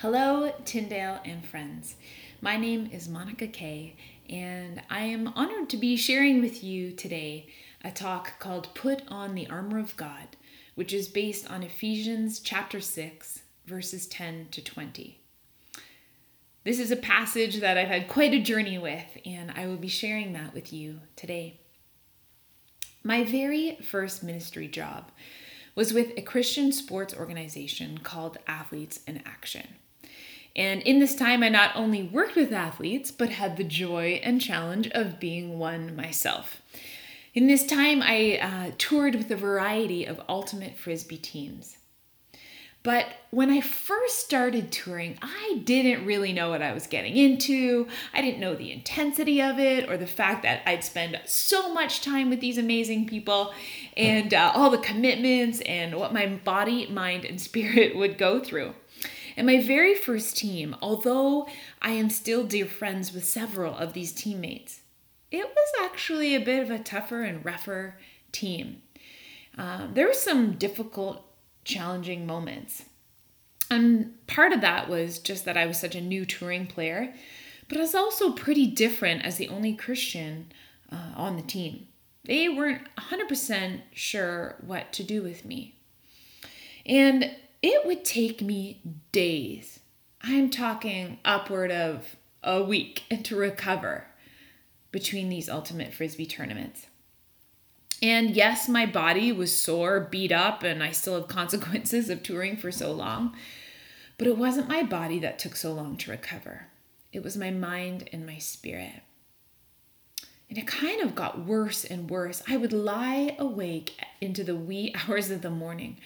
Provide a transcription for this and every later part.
Hello, Tyndale and friends. My name is Monica Kay, and I am honored to be sharing with you today a talk called Put on the Armor of God, which is based on Ephesians chapter 6, verses 10 to 20. This is a passage that I've had quite a journey with, and I will be sharing that with you today. My very first ministry job was with a Christian sports organization called Athletes in Action. And in this time, I not only worked with athletes, but had the joy and challenge of being one myself. In this time, I uh, toured with a variety of ultimate frisbee teams. But when I first started touring, I didn't really know what I was getting into. I didn't know the intensity of it or the fact that I'd spend so much time with these amazing people and uh, all the commitments and what my body, mind, and spirit would go through. And my very first team, although I am still dear friends with several of these teammates, it was actually a bit of a tougher and rougher team. Um, there were some difficult, challenging moments. And part of that was just that I was such a new touring player, but I was also pretty different as the only Christian uh, on the team. They weren't 100% sure what to do with me. And it would take me days. I'm talking upward of a week to recover between these ultimate frisbee tournaments. And yes, my body was sore, beat up, and I still have consequences of touring for so long. But it wasn't my body that took so long to recover, it was my mind and my spirit. And it kind of got worse and worse. I would lie awake into the wee hours of the morning,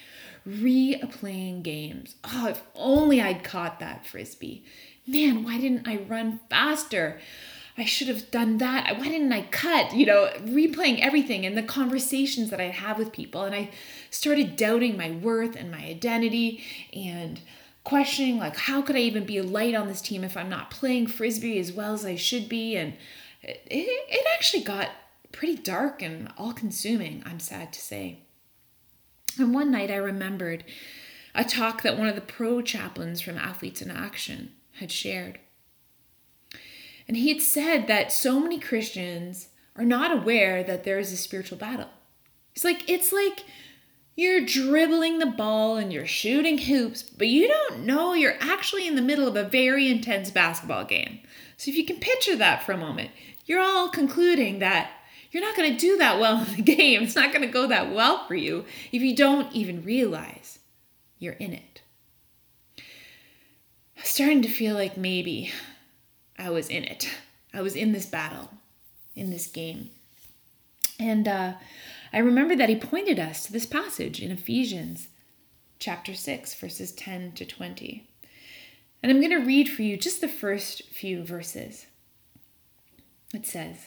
replaying games. Oh, if only I'd caught that frisbee. Man, why didn't I run faster? I should have done that. Why didn't I cut? You know, replaying everything and the conversations that I have with people. And I started doubting my worth and my identity and questioning, like, how could I even be a light on this team if I'm not playing frisbee as well as I should be? And it, it actually got pretty dark and all consuming, I'm sad to say. And one night I remembered a talk that one of the pro chaplains from Athletes in Action had shared. And he had said that so many Christians are not aware that there is a spiritual battle. It's like it's like you're dribbling the ball and you're shooting hoops, but you don't know you're actually in the middle of a very intense basketball game. So if you can picture that for a moment, you're all concluding that you're not going to do that well in the game. It's not going to go that well for you if you don't even realize you're in it. I was starting to feel like maybe I was in it. I was in this battle, in this game. And uh, I remember that he pointed us to this passage in Ephesians chapter 6, verses 10 to 20. And I'm going to read for you just the first few verses. It says,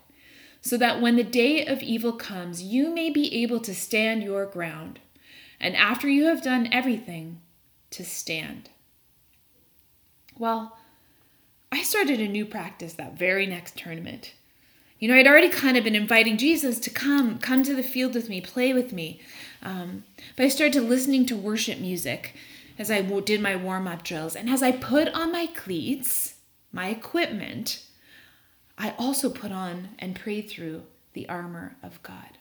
so that when the day of evil comes, you may be able to stand your ground, and after you have done everything, to stand. Well, I started a new practice that very next tournament. You know, I'd already kind of been inviting Jesus to come, come to the field with me, play with me. Um, but I started listening to worship music as I did my warm up drills. And as I put on my cleats, my equipment, I also put on and prayed through the armor of God.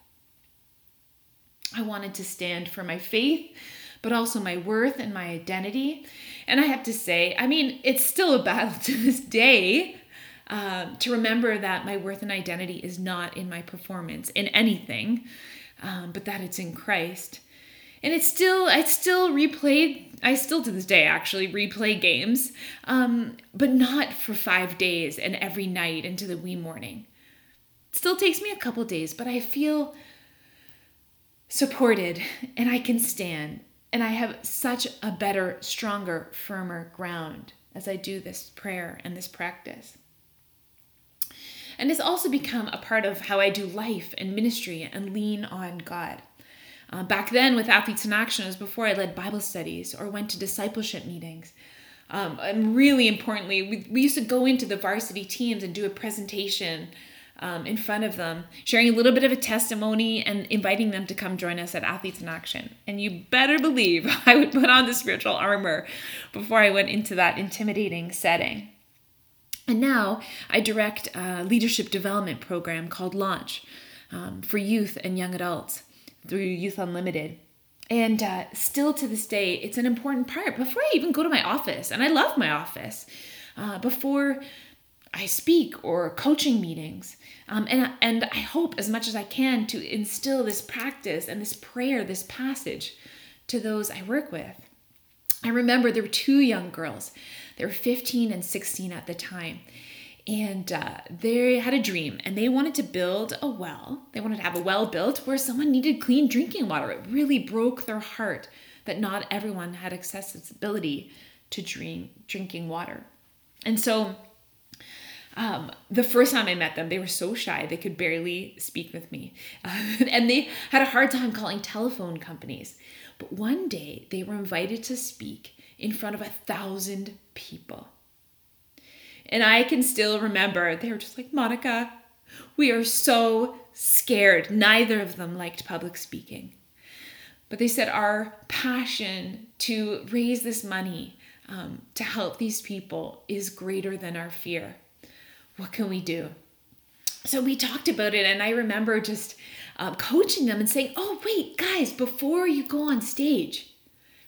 I wanted to stand for my faith, but also my worth and my identity. And I have to say, I mean, it's still a battle to this day uh, to remember that my worth and identity is not in my performance in anything, um, but that it's in Christ and it's still i still replayed i still to this day actually replay games um, but not for five days and every night into the wee morning it still takes me a couple days but i feel supported and i can stand and I have such a better, stronger, firmer ground as I do this prayer and this practice. And it's also become a part of how I do life and ministry and lean on God. Uh, back then, with Athletes in Action, it was before I led Bible studies or went to discipleship meetings. Um, and really importantly, we, we used to go into the varsity teams and do a presentation um, in front of them, sharing a little bit of a testimony and inviting them to come join us at Athletes in Action. And you better believe I would put on the spiritual armor before I went into that intimidating setting. And now I direct a leadership development program called Launch um, for youth and young adults through Youth Unlimited. And uh, still to this day, it's an important part. Before I even go to my office, and I love my office, uh, before I speak or coaching meetings. Um, and, and I hope as much as I can to instill this practice and this prayer, this passage to those I work with. I remember there were two young girls. They were 15 and 16 at the time. And uh, they had a dream and they wanted to build a well. They wanted to have a well built where someone needed clean drinking water. It really broke their heart that not everyone had accessibility to drink, drinking water. And so um, the first time I met them, they were so shy they could barely speak with me. And they had a hard time calling telephone companies. But one day they were invited to speak in front of a thousand people. And I can still remember they were just like, Monica, we are so scared. Neither of them liked public speaking. But they said our passion to raise this money um, to help these people is greater than our fear what can we do? So we talked about it, and I remember just um, coaching them and saying, Oh, wait, guys, before you go on stage,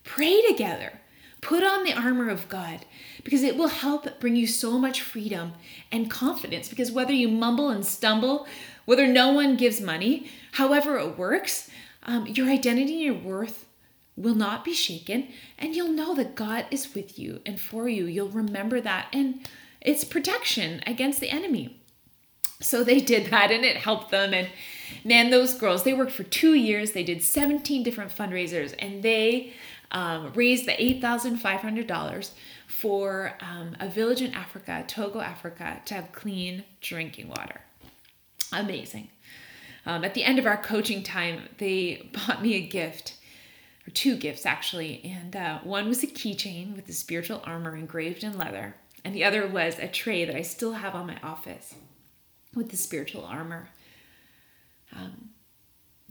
pray together. Put on the armor of God because it will help bring you so much freedom and confidence. Because whether you mumble and stumble, whether no one gives money, however it works, um, your identity and your worth will not be shaken, and you'll know that God is with you and for you. You'll remember that. And it's protection against the enemy. So they did that and it helped them. And man, those girls, they worked for two years. They did 17 different fundraisers and they um, raised the $8,500 for um, a village in Africa, Togo, Africa, to have clean drinking water. Amazing. Um, at the end of our coaching time, they bought me a gift, or two gifts actually. And uh, one was a keychain with the spiritual armor engraved in leather and the other was a tray that I still have on my office with the spiritual armor. Um,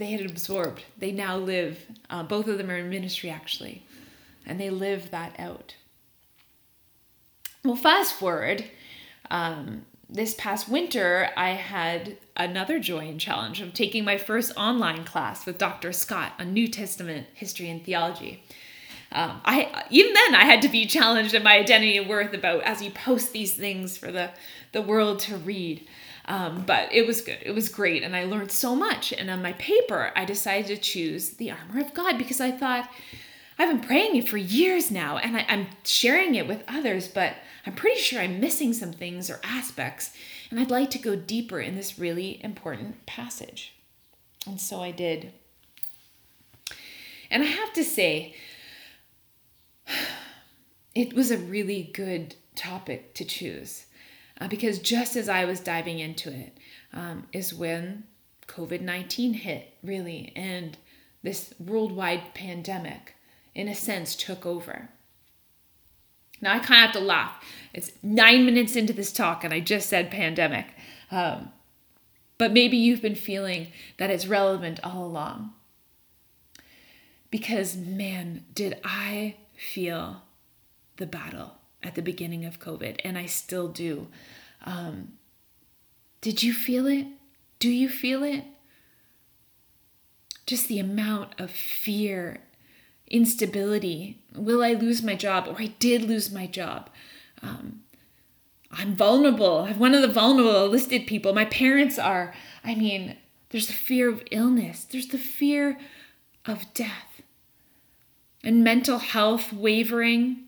they had absorbed. They now live, uh, both of them are in ministry actually, and they live that out. Well, fast forward, um, this past winter, I had another joy and challenge of taking my first online class with Dr. Scott on New Testament history and theology um, I even then I had to be challenged in my identity and worth about as you post these things for the the world to read. Um, but it was good. It was great, and I learned so much. And on my paper, I decided to choose the armor of God because I thought I've been praying it for years now, and I, I'm sharing it with others, but I'm pretty sure I'm missing some things or aspects, and I'd like to go deeper in this really important passage. And so I did. And I have to say, it was a really good topic to choose uh, because just as I was diving into it, um, is when COVID 19 hit, really, and this worldwide pandemic, in a sense, took over. Now I kind of have to laugh. It's nine minutes into this talk, and I just said pandemic. Um, but maybe you've been feeling that it's relevant all along. Because, man, did I feel the battle at the beginning of COVID, and I still do. Um, did you feel it? Do you feel it? Just the amount of fear, instability. Will I lose my job? Or I did lose my job. Um, I'm vulnerable. I'm one of the vulnerable listed people. My parents are. I mean, there's the fear of illness, there's the fear of death and mental health wavering,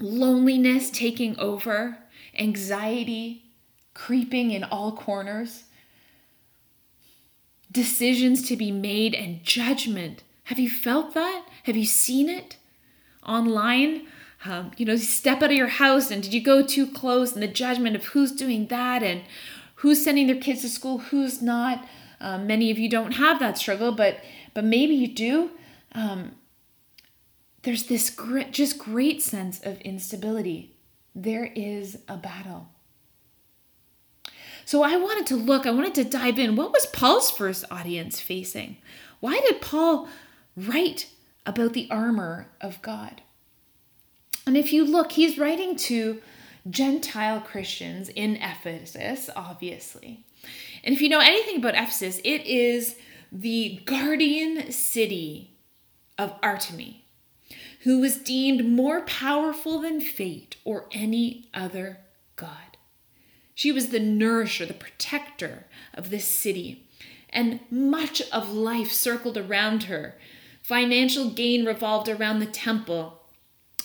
loneliness taking over, anxiety creeping in all corners, decisions to be made, and judgment. Have you felt that? Have you seen it online? Um, you know, step out of your house and did you go too close and the judgment of who's doing that and who's sending their kids to school, who's not. Um, many of you don't have that struggle, but but maybe you do. Um, there's this great, just great sense of instability. There is a battle. So I wanted to look, I wanted to dive in. What was Paul's first audience facing? Why did Paul write about the armor of God? And if you look, he's writing to Gentile Christians in Ephesus, obviously. And if you know anything about Ephesus, it is the guardian city of Artemis, who was deemed more powerful than fate or any other god. She was the nourisher, the protector of this city, and much of life circled around her. Financial gain revolved around the temple.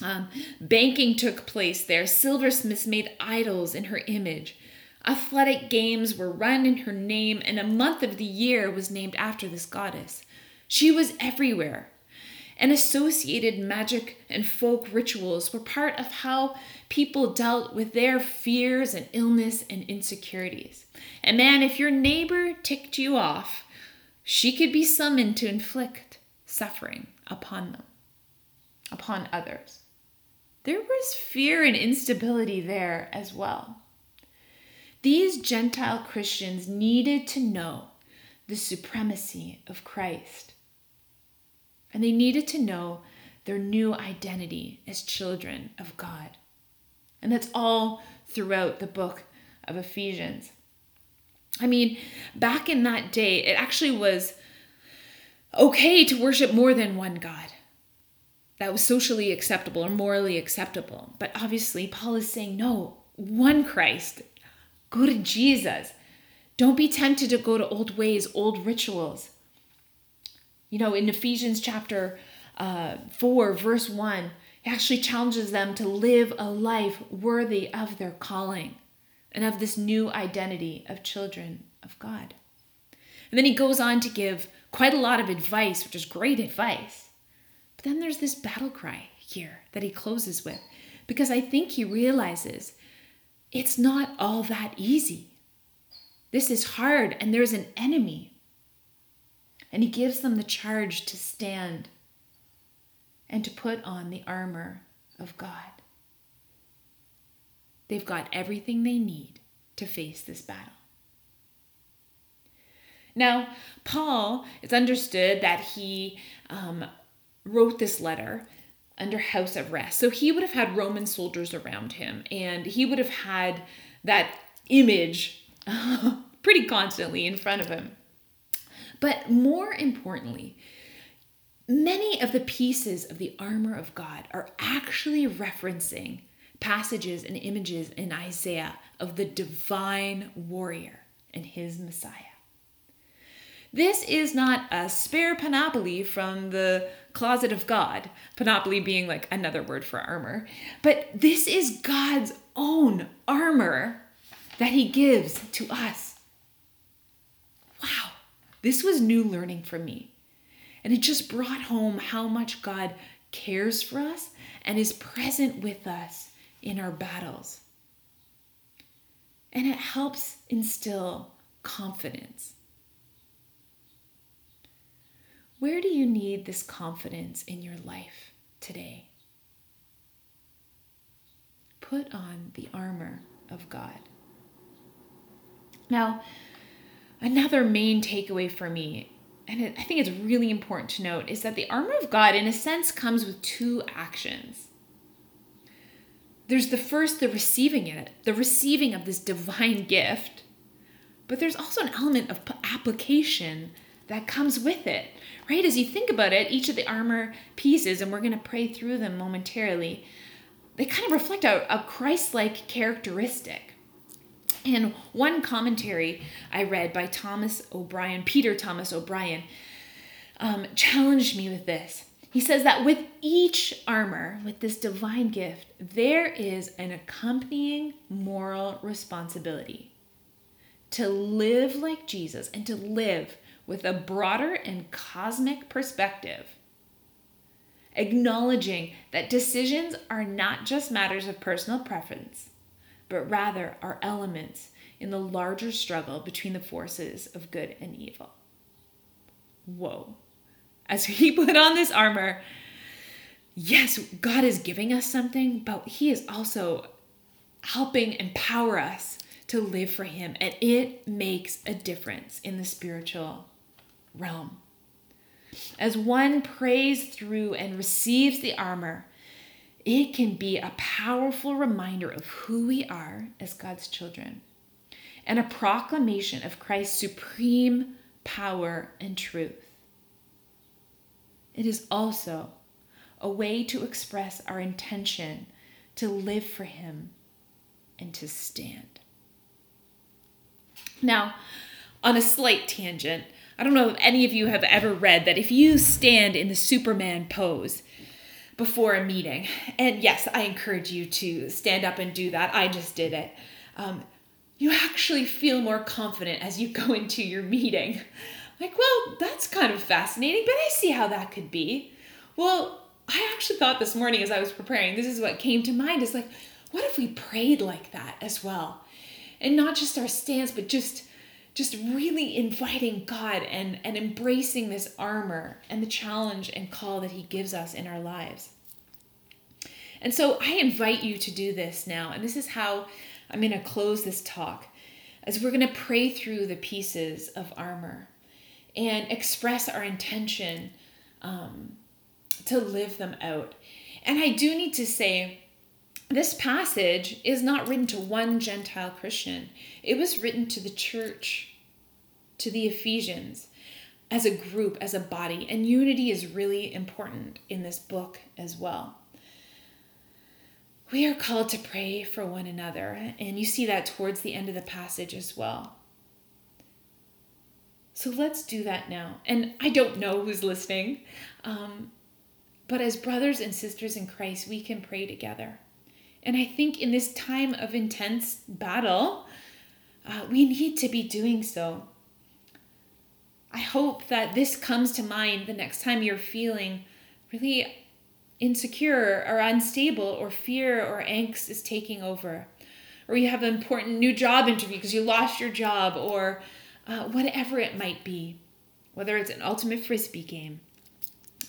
Um, banking took place there. Silversmiths made idols in her image. Athletic games were run in her name, and a month of the year was named after this goddess. She was everywhere and associated magic and folk rituals were part of how people dealt with their fears and illness and insecurities. And man, if your neighbor ticked you off, she could be summoned to inflict suffering upon them, upon others. There was fear and instability there as well. These Gentile Christians needed to know the supremacy of Christ and they needed to know their new identity as children of God. And that's all throughout the book of Ephesians. I mean, back in that day, it actually was okay to worship more than one God. That was socially acceptable or morally acceptable. But obviously, Paul is saying, no, one Christ. Go to Jesus. Don't be tempted to go to old ways, old rituals. You know, in Ephesians chapter uh, 4, verse 1, he actually challenges them to live a life worthy of their calling and of this new identity of children of God. And then he goes on to give quite a lot of advice, which is great advice. But then there's this battle cry here that he closes with, because I think he realizes it's not all that easy. This is hard, and there's an enemy and he gives them the charge to stand and to put on the armor of God. They've got everything they need to face this battle. Now, Paul, it's understood that he um, wrote this letter under house arrest. So he would have had Roman soldiers around him, and he would have had that image pretty constantly in front of him. But more importantly, many of the pieces of the armor of God are actually referencing passages and images in Isaiah of the divine warrior and his Messiah. This is not a spare panoply from the closet of God, panoply being like another word for armor, but this is God's own armor that he gives to us. This was new learning for me. And it just brought home how much God cares for us and is present with us in our battles. And it helps instill confidence. Where do you need this confidence in your life today? Put on the armor of God. Now, Another main takeaway for me, and I think it's really important to note, is that the armor of God, in a sense, comes with two actions. There's the first, the receiving it, the receiving of this divine gift, but there's also an element of application that comes with it, right? As you think about it, each of the armor pieces, and we're going to pray through them momentarily, they kind of reflect a, a Christ like characteristic. And one commentary I read by Thomas O'Brien, Peter Thomas O'Brien, um, challenged me with this. He says that with each armor, with this divine gift, there is an accompanying moral responsibility to live like Jesus and to live with a broader and cosmic perspective. acknowledging that decisions are not just matters of personal preference, but rather are elements in the larger struggle between the forces of good and evil. Whoa. As we put on this armor, yes, God is giving us something, but He is also helping empower us to live for Him. And it makes a difference in the spiritual realm. As one prays through and receives the armor, it can be a powerful reminder of who we are as God's children and a proclamation of Christ's supreme power and truth. It is also a way to express our intention to live for Him and to stand. Now, on a slight tangent, I don't know if any of you have ever read that if you stand in the Superman pose before a meeting, and yes, I encourage you to stand up and do that, I just did it. Um, you actually feel more confident as you go into your meeting. Like, well, that's kind of fascinating, but I see how that could be. Well, I actually thought this morning as I was preparing, this is what came to mind is like, what if we prayed like that as well? And not just our stance, but just just really inviting God and, and embracing this armor and the challenge and call that He gives us in our lives. And so I invite you to do this now. And this is how I'm going to close this talk, as we're going to pray through the pieces of armor and express our intention um, to live them out. And I do need to say, this passage is not written to one Gentile Christian. It was written to the church, to the Ephesians, as a group, as a body. And unity is really important in this book as well. We are called to pray for one another, and you see that towards the end of the passage as well. So let's do that now. And I don't know who's listening, um, but as brothers and sisters in Christ, we can pray together. And I think in this time of intense battle, uh, we need to be doing so. I hope that this comes to mind the next time you're feeling really insecure or unstable, or fear or angst is taking over, or you have an important new job interview because you lost your job, or uh, whatever it might be, whether it's an ultimate frisbee game.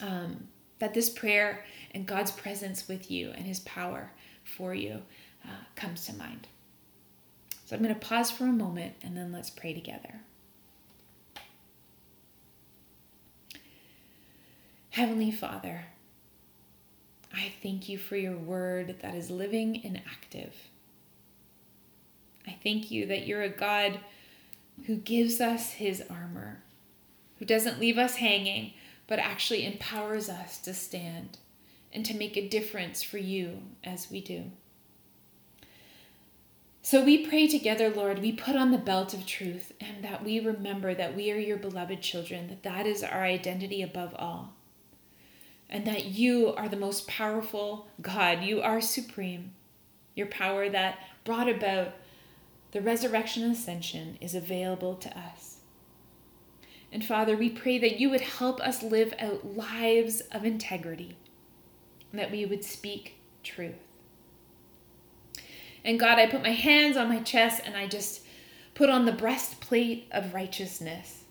Um, that this prayer and God's presence with you and His power for you uh, comes to mind. So I'm going to pause for a moment and then let's pray together. Heavenly Father, I thank you for your word that is living and active. I thank you that you're a God who gives us his armor, who doesn't leave us hanging, but actually empowers us to stand and to make a difference for you as we do. So we pray together, Lord, we put on the belt of truth and that we remember that we are your beloved children, that that is our identity above all. And that you are the most powerful God. You are supreme. Your power that brought about the resurrection and ascension is available to us. And Father, we pray that you would help us live out lives of integrity that we would speak truth. And God, I put my hands on my chest and I just put on the breastplate of righteousness.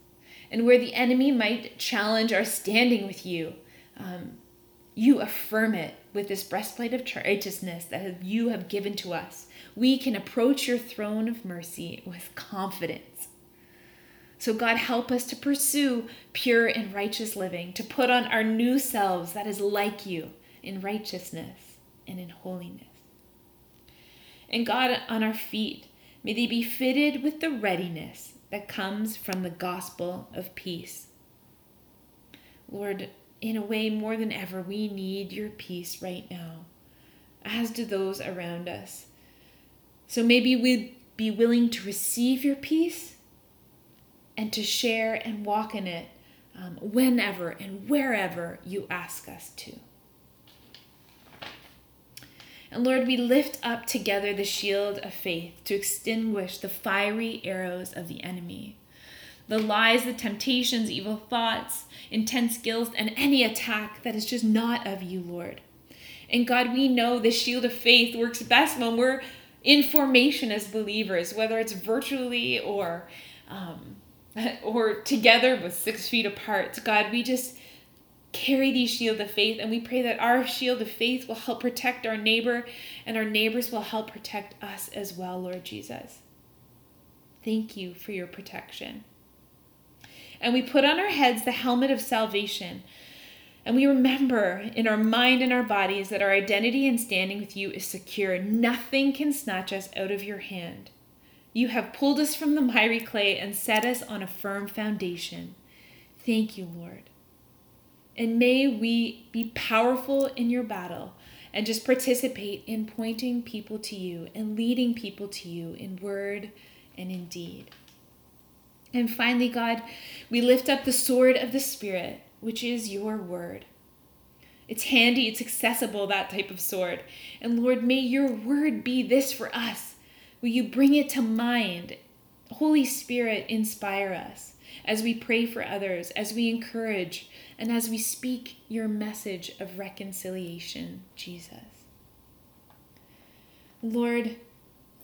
And where the enemy might challenge our standing with you, um, you affirm it with this breastplate of righteousness that you have given to us. We can approach your throne of mercy with confidence. So, God, help us to pursue pure and righteous living, to put on our new selves that is like you in righteousness and in holiness. And God, on our feet, may they be fitted with the readiness that comes from the gospel of peace. Lord, in a way more than ever, we need your peace right now, as do those around us. So maybe we'd be willing to receive your peace and to share and walk in it um, whenever and wherever you ask us to. And Lord, we lift up together the shield of faith to extinguish the fiery arrows of the enemy. the lies, the temptations, evil thoughts, intense guilt, and any attack that is just not of you, Lord. And God, we know the shield of faith works best when we're in formation as believers, whether it's virtually or um, or together with six feet apart. God, we just carry these shield of faith and we pray that our shield of faith will help protect our neighbor and our neighbors will help protect us as well, Lord Jesus. Thank you for your protection. And we put on our heads the helmet of salvation. And we remember in our mind and our bodies that our identity and standing with you is secure. Nothing can snatch us out of your hand. You have pulled us from the miry clay and set us on a firm foundation. Thank you, Lord. And may we be powerful in your battle and just participate in pointing people to you and leading people to you in word and in deed. And finally, God, we lift up the sword of the Spirit, which is your word. It's handy, it's accessible, that type of sword. And Lord, may your word be this for us. Will you bring it to mind? Holy Spirit, inspire us as we pray for others, as we encourage, and as we speak your message of reconciliation, Jesus. Lord,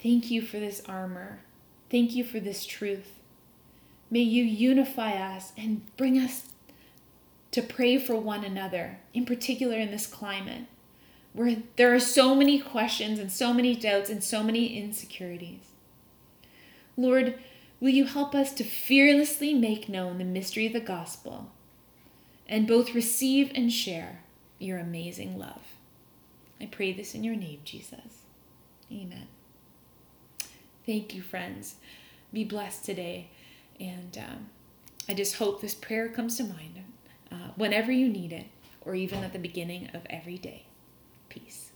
thank you for this armor. Thank you for this truth. May you unify us and bring us to pray for one another, in particular in this climate where there are so many questions and so many doubts and so many insecurities. Lord, will you help us to fearlessly make known the mystery of the gospel and both receive and share your amazing love? I pray this in your name, Jesus. Amen. Thank you, friends. Be blessed today. And um, I just hope this prayer comes to mind uh, whenever you need it, or even at the beginning of every day. Peace.